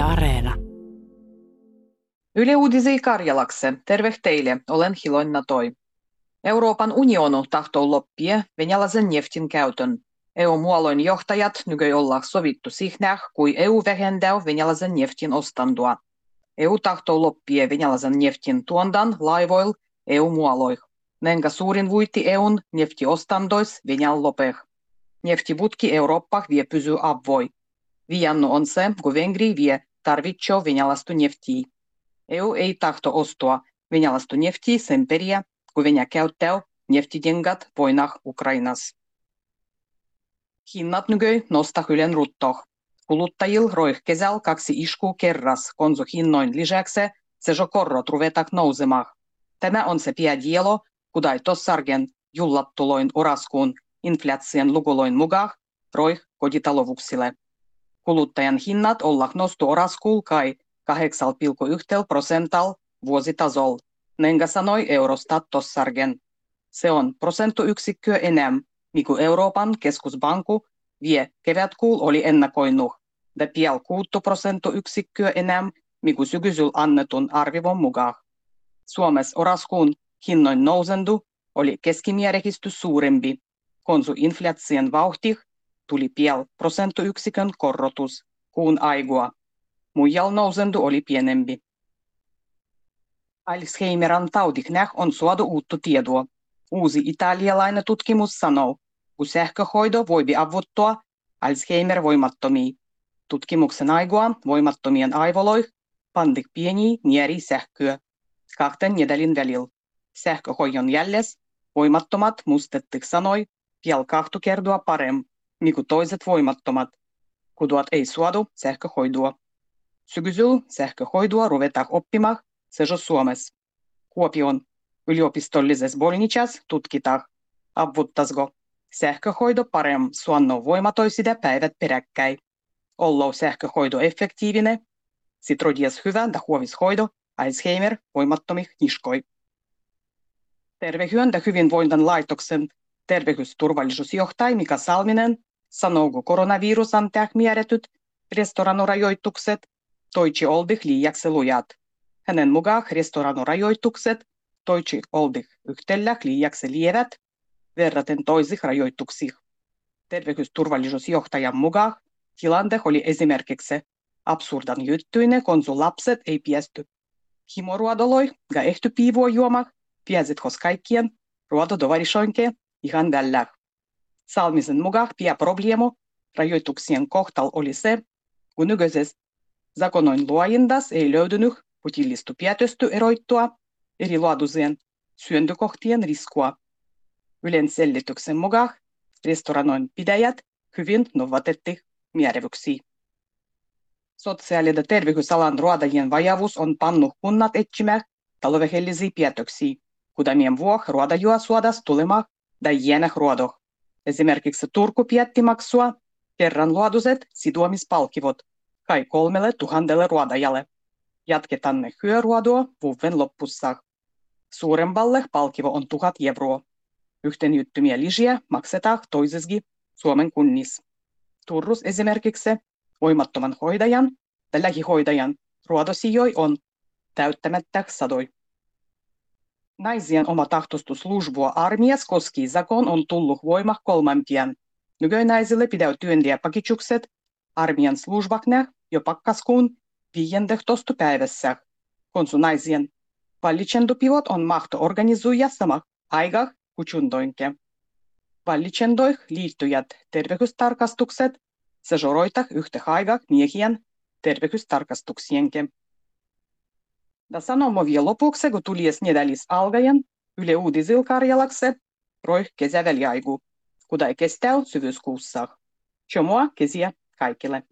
Yle Areena. Yle Uudisi Karjalakse. Terve teille, olen Hilonna Toi. Euroopan unionu tahtoo loppia venäläisen neftin käytön. EU-muoloin johtajat nykyi olla sovittu sihnäh, kui EU vähentää venäläisen neftin ostantua. EU tahtoo loppia venäläisen neftin tuondan laivoil EU-muoloih. Nenga suurin vuitti EUn neftiostandois Venäjän lopeh. Neftiputki Eurooppa vie pysyy avvoi. Viannu on se, kun Vengri vie tarvitsee venäläistä neftiä. EU ei tahto ostua venäläistä neftiä sen periä, kun Venäjä käyttää neftidengat voinah Ukrainas. Hinnat nykyi nosta hylen ruttoh. Kuluttajil roih kesällä kaksi iskuu kerras konsuhinnoin lisäksi se jo korrot ruvetak nousemah. Tämä on se piedielo, kudai tossargen jullattuloin oraskuun inflaation lukuloin mukaan roih kotitalovuksille. Kuluttajan hinnat olla nostu oraskuul kai 8,1 prosental vuositasol, nenga sanoi Eurostat tossargen. Se on prosenttuyksikköä enemmän, mikä Euroopan keskusbanku vie kevätkuul oli ennakoinut, ja piel 6 prosenttuyksikköä enemmän, mikä syksyllä annetun arvivon mukaan. Suomessa oraskuun hinnoin nousendu oli keskimääräisesti suurempi, konsu inflaation vauhti tuli piel prosenttuyksikön korotus kuun aigua. Muijal nousendu oli pienempi. Alzheimeran taudiknäh on suodu uutta tietoa. Uusi italialainen tutkimus sanoo, kun sähköhoido voi avuttua Alzheimer-voimattomia. Tutkimuksen aigua voimattomien aivoloih pandik pieni nieri sähköä kahten nedälin välillä. Sähköhoidon jälles voimattomat mustettik sanoi piel kahtu kertoa parem, miku toiset voimattomat, kuduat ei suodu sähköhoidua. Syksyllä sähköhoidua ruvetaan oppimaan se jo Suomessa. Kuopion yliopistollisessa bolnichas tutkitaan, avuttaisiko sähköhoido parem suonno voimatoisida päivät peräkkäin. Ollo sähköhoido effektiivinen, sit rodies hyvä ja huovishoido Alzheimer voimattomih niskoi. Tervehyön ja hyvinvoinnin laitoksen terveysturvallisuusjohtaja Mika Salminen sanoo, kun koronavirus on määrätyt restoranurajoitukset toitsi oldih liiaksi lujat. Hänen mukaan restoranurajoitukset toitsi oldih yhtellä liiaksi lievät verraten toisih rajoituksih. Terveysturvallisuusjohtajan mukaan tilante oli esimerkiksi absurdan juttuinen, kun lapset ei piesty himoruodoloi ja ehty piivua juoma, piäsit hos kaikkien ruododovarisoinke ihan vällä. Salmisen mukaan pia problemo rajoituksien se, kun nykyisessä zakonoin luojendas ei löytynyt putillistu päätösty eroittua eri luoduisien syöntökohtien riskua. Ylen selityksen mukaan restoranoin pidäjät hyvin novatetti määrävyksiä. Sosiaali- ja terveysalan ruodajien vajavuus on pannut kunnat etsimään taloudellisia päätöksiä, kuten vuok ruodajua suodas tulemaan tai jäänä ruodo. Esimerkiksi Turku pietti maksua kerran luoduset siduomispalkivot kai kolmelle tuhannelle ruodajalle. Jatketaan ne hyöruodua vuoden loppussa. Suuremballe palkivo on tuhat euroa. Yhteenjyttymiä lisiä maksetaan toiseskin Suomen kunnissa. Turrus esimerkiksi voimattoman hoidajan ja lähihoidajan ruodosijoi on täyttämättä sadoi. Naisien oma tahtostuslujbua armias koski zakon on tullut voima kolmanpian. Nykynaisille pidäy työntiä pakitsukset armian slujbakne jo pakkaskuun viiendehtostu päivässä. Konsu naisien vallitsendopivot on mahto organizuja sama aika kutsundoinke. Vallitsendoih liittyjät terveystarkastukset se žoroitah yhtä haigak miehien terveystarkastuksienkin. Da sanomo vielä lopuksi, kun tulies nedalis algajan, yle uudisil Karjalakse, roih kesäväljaigu, kudai kestää syvyyskuussa. Chomoa kesiä kaikille.